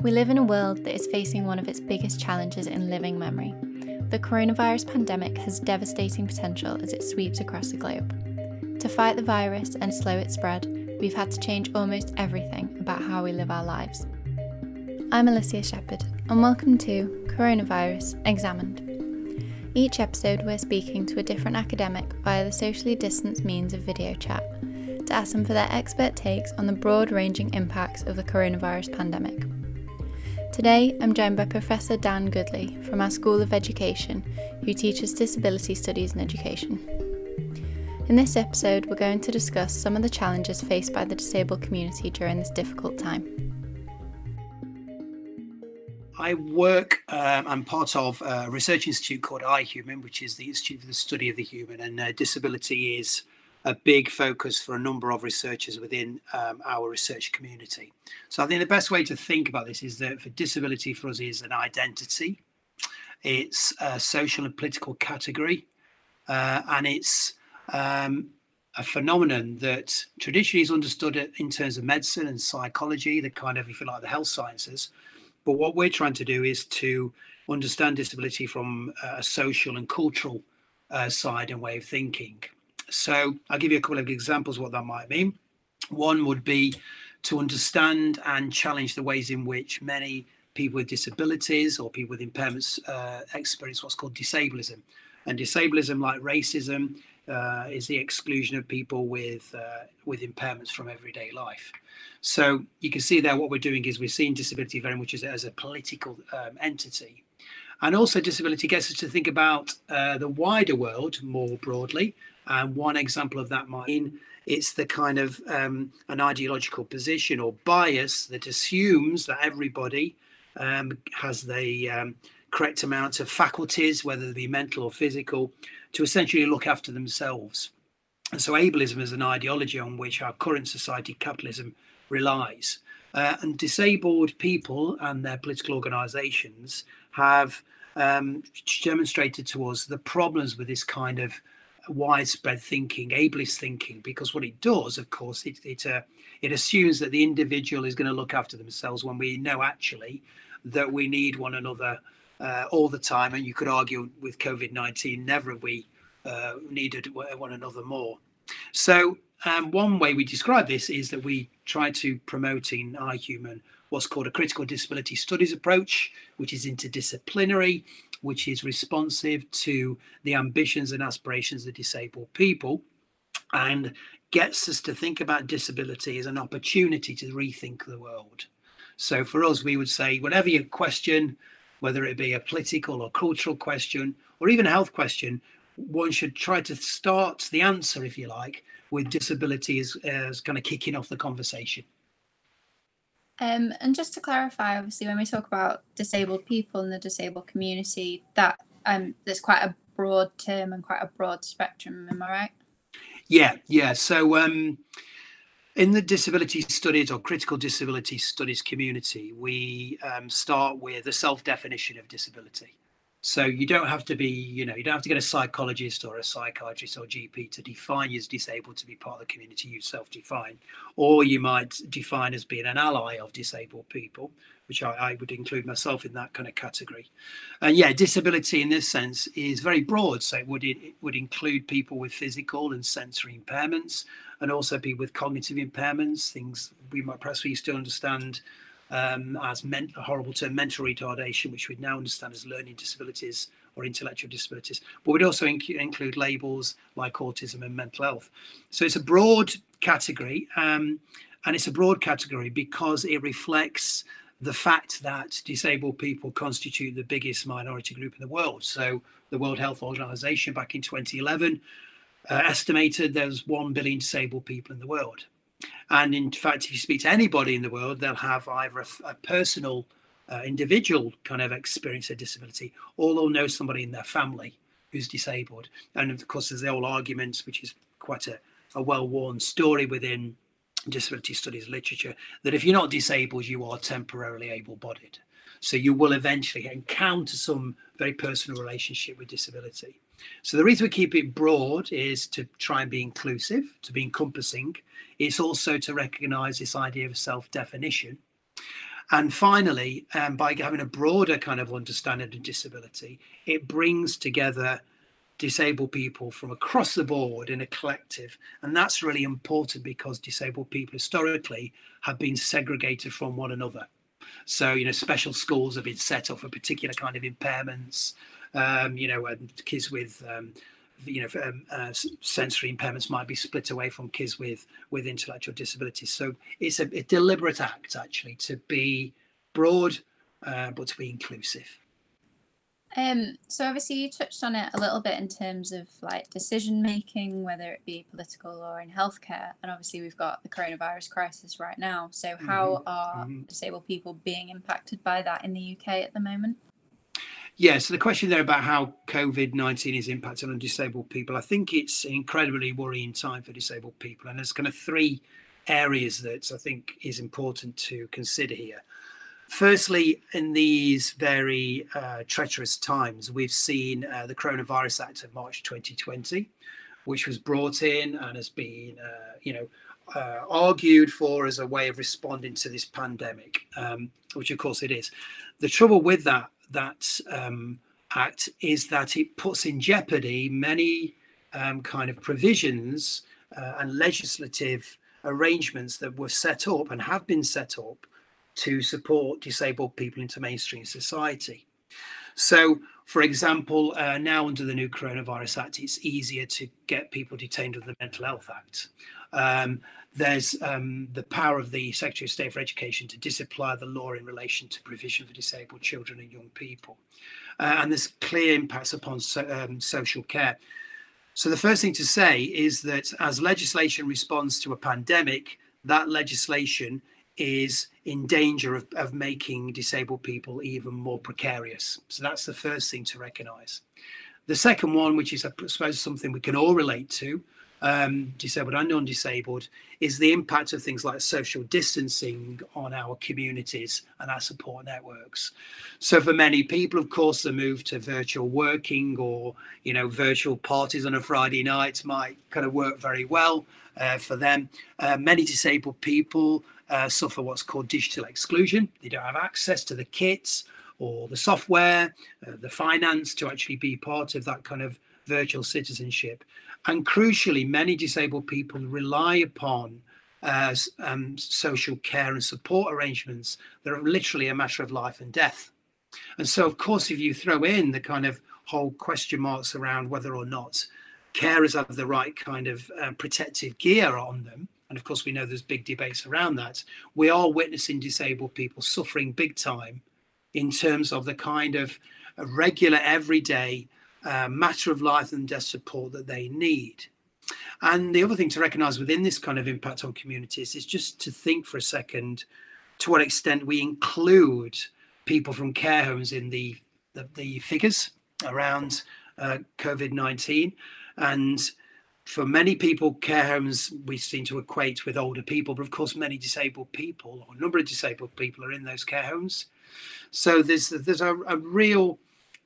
We live in a world that is facing one of its biggest challenges in living memory. The coronavirus pandemic has devastating potential as it sweeps across the globe. To fight the virus and slow its spread, we've had to change almost everything about how we live our lives. I'm Alicia Shepherd, and welcome to Coronavirus Examined. Each episode, we're speaking to a different academic via the socially distanced means of video chat to ask them for their expert takes on the broad ranging impacts of the coronavirus pandemic. Today, I'm joined by Professor Dan Goodley from our School of Education, who teaches disability studies and education. In this episode, we're going to discuss some of the challenges faced by the disabled community during this difficult time. I work, um, I'm part of a research institute called iHuman, which is the Institute for the Study of the Human, and uh, disability is a big focus for a number of researchers within um, our research community. So I think the best way to think about this is that for disability for us is an identity, it's a social and political category, uh, and it's um, a phenomenon that traditionally is understood in terms of medicine and psychology, the kind of, if you like, the health sciences. But what we're trying to do is to understand disability from a social and cultural uh, side and way of thinking. So I'll give you a couple of examples what that might mean. One would be to understand and challenge the ways in which many people with disabilities or people with impairments uh, experience what's called disablism. And disablism, like racism, uh, is the exclusion of people with uh, with impairments from everyday life. So you can see there what we're doing is we're seeing disability very much as, as a political um, entity. And also disability gets us to think about uh, the wider world more broadly and one example of that might be it's the kind of um, an ideological position or bias that assumes that everybody um, has the um, correct amount of faculties, whether they be mental or physical, to essentially look after themselves. And so ableism is an ideology on which our current society, capitalism, relies. Uh, and disabled people and their political organizations have um, demonstrated to us the problems with this kind of widespread thinking, ableist thinking, because what it does, of course, it it, uh, it assumes that the individual is going to look after themselves when we know actually that we need one another uh, all the time. And you could argue with COVID nineteen, never have we uh, needed one another more. So um, one way we describe this is that we try to promote in iHuman what's called a critical disability studies approach, which is interdisciplinary which is responsive to the ambitions and aspirations of disabled people and gets us to think about disability as an opportunity to rethink the world. So for us, we would say, whatever your question, whether it be a political or cultural question, or even a health question, one should try to start the answer, if you like, with disability as, as kind of kicking off the conversation. Um, and just to clarify, obviously, when we talk about disabled people in the disabled community, that um, there's quite a broad term and quite a broad spectrum. Am I right? Yeah, yeah. So, um, in the disability studies or critical disability studies community, we um, start with a self definition of disability. So you don't have to be, you know, you don't have to get a psychologist or a psychiatrist or GP to define you as disabled to be part of the community. You self-define, or you might define as being an ally of disabled people, which I, I, would include myself in that kind of category. And yeah, disability in this sense is very broad. So it would it, would include people with physical and sensory impairments, and also people with cognitive impairments, things we might perhaps we still understand um, as men- a horrible term, mental retardation, which we now understand as learning disabilities or intellectual disabilities. But we'd also inc- include labels like autism and mental health. So it's a broad category, um, and it's a broad category because it reflects the fact that disabled people constitute the biggest minority group in the world. So the World Health Organization back in 2011 uh, estimated there's 1 billion disabled people in the world. And in fact, if you speak to anybody in the world, they'll have either a, a personal, uh, individual kind of experience of disability, or they'll know somebody in their family who's disabled. And of course, there's the old argument, which is quite a, a well worn story within disability studies literature, that if you're not disabled, you are temporarily able bodied. So you will eventually encounter some very personal relationship with disability. So the reason we keep it broad is to try and be inclusive, to be encompassing. It's also to recognize this idea of self-definition. And finally, um, by having a broader kind of understanding of disability, it brings together disabled people from across the board in a collective. And that's really important because disabled people historically have been segregated from one another. So, you know, special schools have been set up for particular kind of impairments, um, you know, kids with, um, you know, um, uh, sensory impairments might be split away from kids with with intellectual disabilities. So it's a, a deliberate act actually to be broad, uh, but to be inclusive. Um, so obviously you touched on it a little bit in terms of like decision making, whether it be political or in healthcare. And obviously we've got the coronavirus crisis right now. So how mm-hmm. are mm-hmm. disabled people being impacted by that in the UK at the moment? Yeah, so the question there about how COVID 19 is impacting on disabled people, I think it's an incredibly worrying time for disabled people. And there's kind of three areas that I think is important to consider here. Firstly, in these very uh, treacherous times, we've seen uh, the Coronavirus Act of March 2020, which was brought in and has been, uh, you know, uh, argued for as a way of responding to this pandemic, um, which of course it is. The trouble with that that um, act is that it puts in jeopardy many um, kind of provisions uh, and legislative arrangements that were set up and have been set up to support disabled people into mainstream society. So, for example, uh, now under the new Coronavirus Act, it's easier to get people detained under the Mental Health Act. Um, there's um, the power of the Secretary of State for Education to disapply the law in relation to provision for disabled children and young people. Uh, and there's clear impacts upon so, um, social care. So, the first thing to say is that as legislation responds to a pandemic, that legislation is in danger of, of making disabled people even more precarious. So that's the first thing to recognize. The second one, which is I suppose something we can all relate to, um, disabled and non-disabled, is the impact of things like social distancing on our communities and our support networks. So for many people, of course, the move to virtual working or you know virtual parties on a Friday night might kind of work very well uh, for them. Uh, many disabled people uh, suffer what's called digital exclusion. They don't have access to the kits or the software, uh, the finance to actually be part of that kind of virtual citizenship. And crucially, many disabled people rely upon uh, um, social care and support arrangements that are literally a matter of life and death. And so, of course, if you throw in the kind of whole question marks around whether or not carers have the right kind of uh, protective gear on them, and of course we know there's big debates around that, we are witnessing disabled people suffering big time in terms of the kind of regular, everyday uh, matter of life and death support that they need. And the other thing to recognize within this kind of impact on communities is just to think for a second to what extent we include people from care homes in the, the, the figures around uh, COVID 19. And for many people, care homes we seem to equate with older people, but of course, many disabled people or a number of disabled people are in those care homes. So there's there's a, a real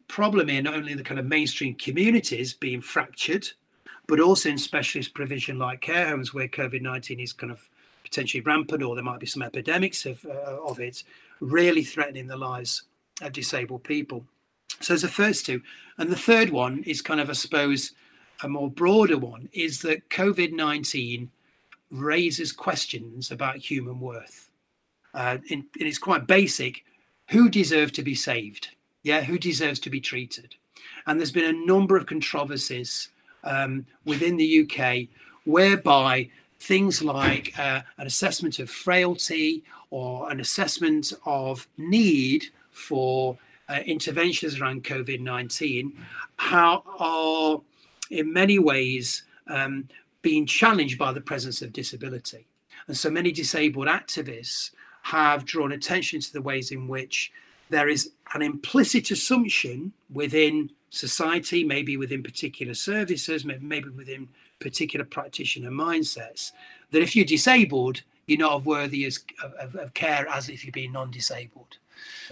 problem in not only the kind of mainstream communities being fractured, but also in specialist provision like care homes where COVID 19 is kind of potentially rampant or there might be some epidemics of, uh, of it, really threatening the lives of disabled people. So, there's the first two. And the third one is kind of, I suppose, a more broader one is that COVID 19 raises questions about human worth. Uh, and it's quite basic who deserves to be saved? Yeah, who deserves to be treated? And there's been a number of controversies um, within the UK whereby things like uh, an assessment of frailty or an assessment of need for uh, interventions around COVID 19 how are in many ways um, being challenged by the presence of disability. And so many disabled activists have drawn attention to the ways in which there is an implicit assumption within society, maybe within particular services, maybe within particular practitioner mindsets, that if you're disabled, you're not worthy as, of, of care as if you're being non-disabled.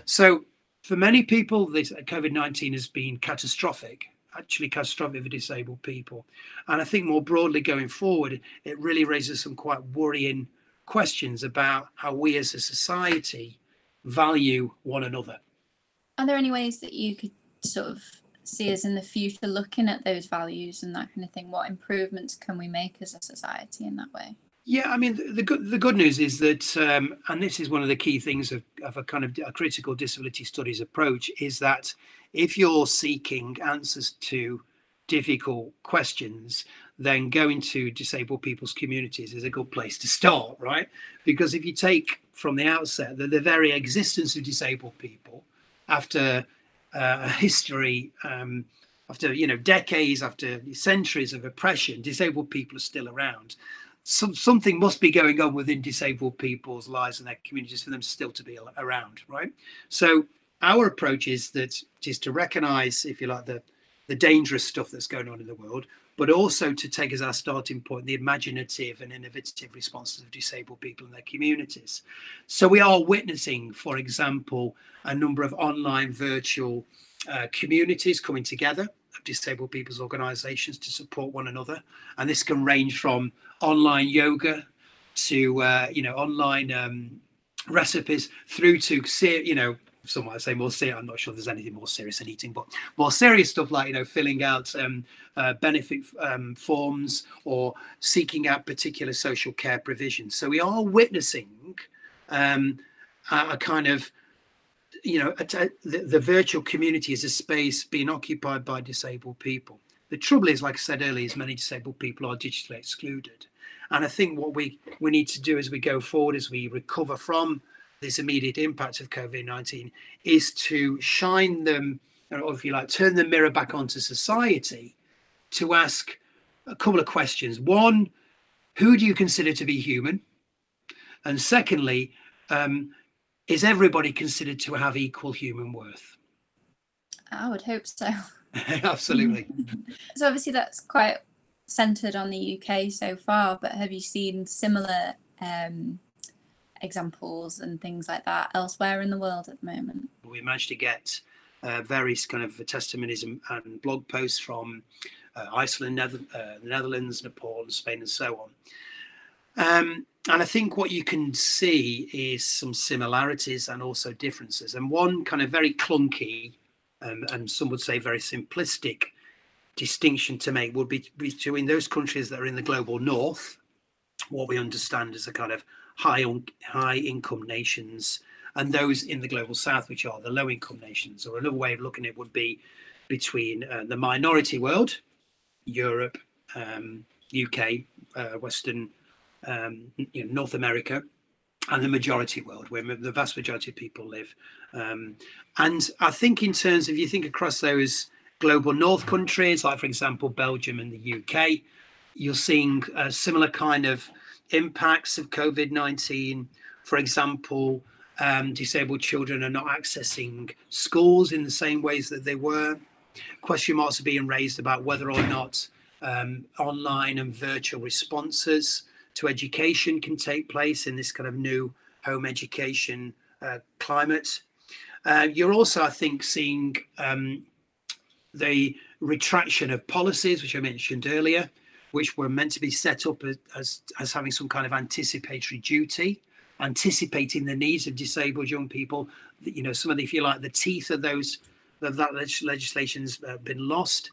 So for many people, this COVID-19 has been catastrophic actually catastrophic for disabled people. And I think more broadly going forward, it really raises some quite worrying questions about how we as a society value one another. Are there any ways that you could sort of see us in the future looking at those values and that kind of thing? What improvements can we make as a society in that way? Yeah, I mean, the, the good the good news is that, um, and this is one of the key things of, of a kind of a critical disability studies approach, is that if you're seeking answers to difficult questions, then going to disabled people's communities is a good place to start, right? Because if you take from the outset that the very existence of disabled people after uh, history, um, after you know decades, after centuries of oppression, disabled people are still around. Some, something must be going on within disabled people's lives and their communities for them still to be around, right? So our approach is that is to recognise, if you like, the the dangerous stuff that's going on in the world, but also to take as our starting point the imaginative and innovative responses of disabled people in their communities. So we are witnessing, for example, a number of online virtual uh, communities coming together disabled people's organizations to support one another. And this can range from online yoga to, uh, you know, online um, recipes through to, you know, some might say more serious. I'm not sure there's anything more serious than eating, but more serious stuff like you know filling out um, uh, benefit um, forms or seeking out particular social care provisions. So we are witnessing um, a, a, kind of you know the, the virtual community is a space being occupied by disabled people. The trouble is, like I said earlier, is many disabled people are digitally excluded. And I think what we, we need to do as we go forward, as we recover from this immediate impact of COVID 19 is to shine them, or if you like, turn the mirror back onto society to ask a couple of questions. One, who do you consider to be human? And secondly, um, is everybody considered to have equal human worth? I would hope so. Absolutely. so, obviously, that's quite centered on the UK so far, but have you seen similar um, examples and things like that elsewhere in the world at the moment? We managed to get uh, various kind of testimonies and, and blog posts from uh, Iceland, Nether- uh, the Netherlands, Nepal, and Spain, and so on. Um, and I think what you can see is some similarities and also differences. And one kind of very clunky, um, and some would say very simplistic distinction to make would be between those countries that are in the global north, what we understand as a kind of high high income nations and those in the global south which are the low income nations or another way of looking at it would be between uh, the minority world europe um, uk uh, western um, you know, north america and the majority world where the vast majority of people live um, and i think in terms of you think across those global north countries like for example belgium and the uk you're seeing a similar kind of impacts of COVID 19. For example, um, disabled children are not accessing schools in the same ways that they were. Question marks are being raised about whether or not um, online and virtual responses to education can take place in this kind of new home education uh, climate. Uh, you're also, I think, seeing um, the retraction of policies, which I mentioned earlier, which were meant to be set up as, as, as having some kind of anticipatory duty, anticipating the needs of disabled young people. You know, some of the, if you like, the teeth of those of that legislation's uh, been lost.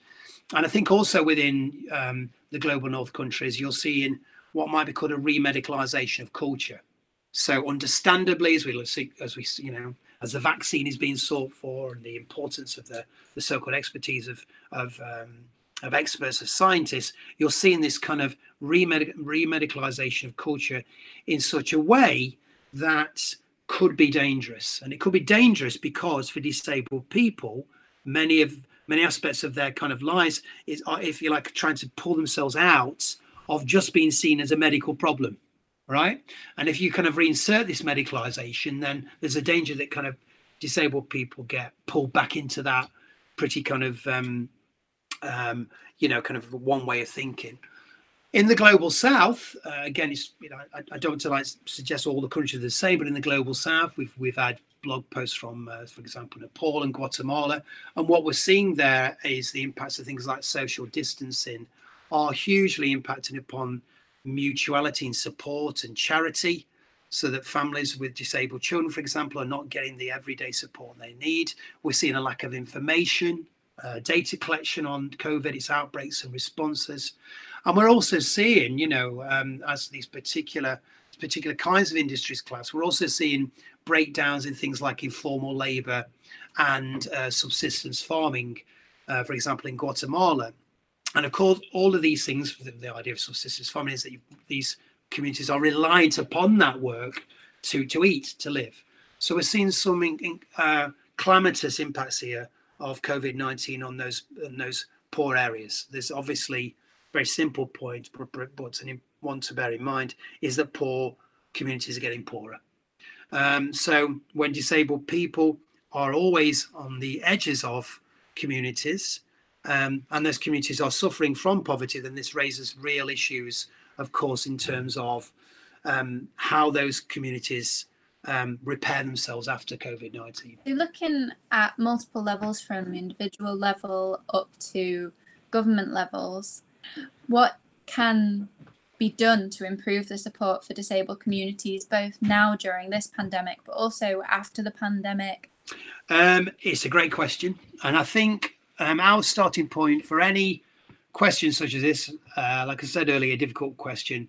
And I think also within um, the global north countries, you'll see in what might be called a remedicalization of culture. So, understandably, as we see, as we you know, as the vaccine is being sought for, and the importance of the the so-called expertise of of um, of experts, of scientists, you're seeing this kind of remedic- remedicalization of culture in such a way that could be dangerous. And it could be dangerous because for disabled people, many of many aspects of their kind of lives is, if you like, trying to pull themselves out of just being seen as a medical problem, right? And if you kind of reinsert this medicalization, then there's a danger that kind of disabled people get pulled back into that pretty kind of um, um, you know, kind of one way of thinking. In the global south, uh, again, it's you know, I, I don't want to like suggest all the countries are the same, but in the global south, we've we've had blog posts from, uh, for example, Nepal and Guatemala, and what we're seeing there is the impacts of things like social distancing are hugely impacting upon mutuality and support and charity. so that families with disabled children, for example, are not getting the everyday support they need. We're seeing a lack of information, uh, data collection on COVID, its outbreaks and responses. And we're also seeing, you know, um, as these particular particular kinds of industries class, we're also seeing breakdowns in things like informal labor and uh, subsistence farming, uh, for example, in Guatemala. And of course, all of these things, the, the idea of subsistence farming is that you, these communities are reliant upon that work to, to eat, to live. So we're seeing some uh, calamitous impacts here of COVID 19 on those, on those poor areas. There's obviously very simple point, but, but one to bear in mind is that poor communities are getting poorer. Um, so when disabled people are always on the edges of communities, um, and those communities are suffering from poverty, then this raises real issues, of course, in terms of um, how those communities um, repair themselves after COVID 19. You're looking at multiple levels from individual level up to government levels. What can be done to improve the support for disabled communities, both now during this pandemic, but also after the pandemic? Um, it's a great question. And I think um, our starting point for any question such as this, uh, like I said earlier, a difficult question,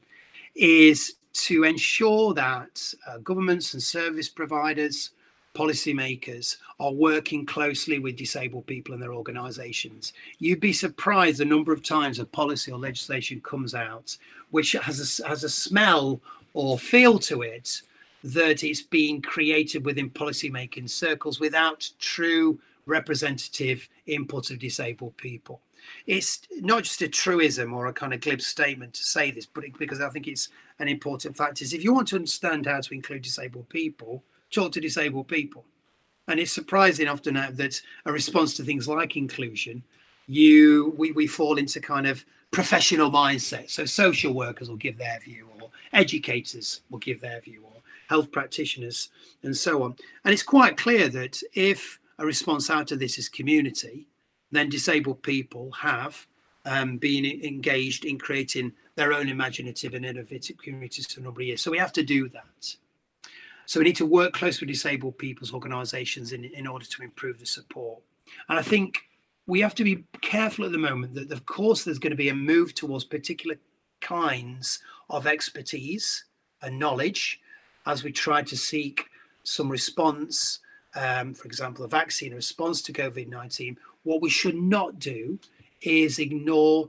is to ensure that uh, governments and service providers, policymakers are working closely with disabled people and their organizations. You'd be surprised the number of times a policy or legislation comes out which has a, has a smell or feel to it that it's being created within policymaking circles without true representative input of disabled people. It's not just a truism or a kind of glib statement to say this, but it, because I think it's an important fact is if you want to understand how to include disabled people, talk to disabled people. And it's surprising often that a response to things like inclusion, you we, we fall into kind of professional mindset. So social workers will give their view, or educators will give their view, or health practitioners, and so on. And it's quite clear that if a response out of this is community, then disabled people have um, been engaged in creating their own imaginative and innovative communities for a number of years. So we have to do that. So we need to work close with disabled people's organisations in, in order to improve the support. And I think we have to be careful at the moment that, of course, there's going to be a move towards particular kinds of expertise and knowledge as we try to seek some response, um, for example, a vaccine response to COVID 19. What we should not do is ignore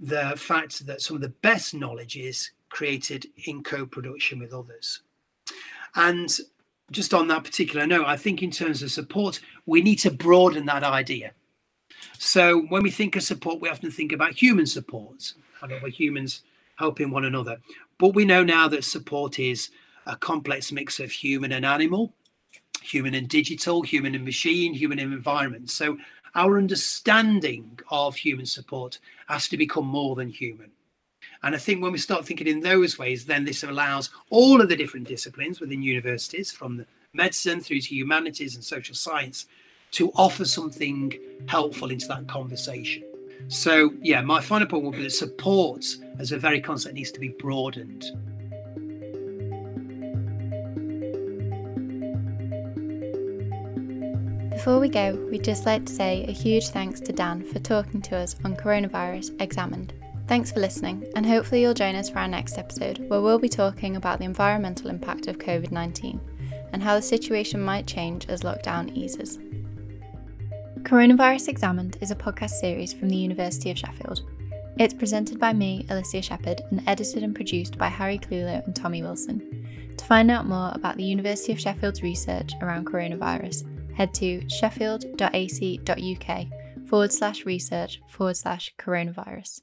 the fact that some of the best knowledge is created in co production with others. And just on that particular note, I think in terms of support, we need to broaden that idea. So when we think of support, we often think about human support, of humans helping one another. But we know now that support is a complex mix of human and animal, human and digital, human and machine, human and environment. So our understanding of human support has to become more than human. And I think when we start thinking in those ways, then this allows all of the different disciplines within universities, from the medicine through to humanities and social science, to offer something helpful into that conversation. So, yeah, my final point would be that support as a very concept needs to be broadened. Before we go, we'd just like to say a huge thanks to Dan for talking to us on Coronavirus Examined. Thanks for listening, and hopefully you'll join us for our next episode where we'll be talking about the environmental impact of COVID 19 and how the situation might change as lockdown eases. Coronavirus Examined is a podcast series from the University of Sheffield. It's presented by me, Alicia Shepherd, and edited and produced by Harry Clulow and Tommy Wilson. To find out more about the University of Sheffield's research around coronavirus, head to sheffield.ac.uk forward slash research forward slash coronavirus.